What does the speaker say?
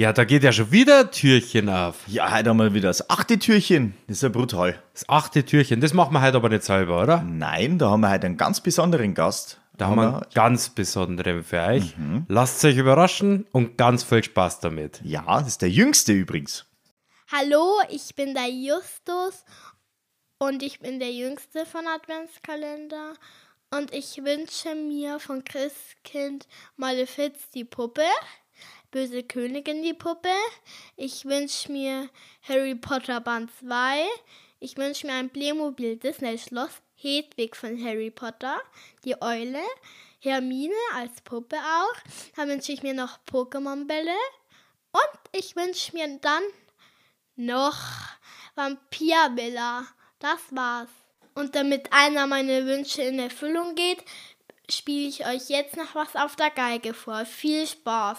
Ja, da geht ja schon wieder ein Türchen auf. Ja, heute haben wir wieder das achte Türchen. Das ist ja brutal. Das achte Türchen, das machen wir heute aber nicht selber, oder? Nein, da haben wir heute einen ganz besonderen Gast. Da haben wir einen ganz besonderen für euch. Lasst euch überraschen und ganz viel Spaß damit. Ja, das ist der jüngste übrigens. Hallo, ich bin der Justus und ich bin der jüngste von Adventskalender. Und ich wünsche mir von Christkind Malefiz die Puppe, Böse Königin die Puppe. Ich wünsche mir Harry Potter Band 2. Ich wünsche mir ein Playmobil Disney Schloss, Hedwig von Harry Potter, die Eule, Hermine als Puppe auch. Dann wünsche ich mir noch Pokémon-Bälle. Und ich wünsche mir dann noch Vampirvilla. Das war's. Und damit einer meiner Wünsche in Erfüllung geht, spiele ich euch jetzt noch was auf der Geige vor. Viel Spaß!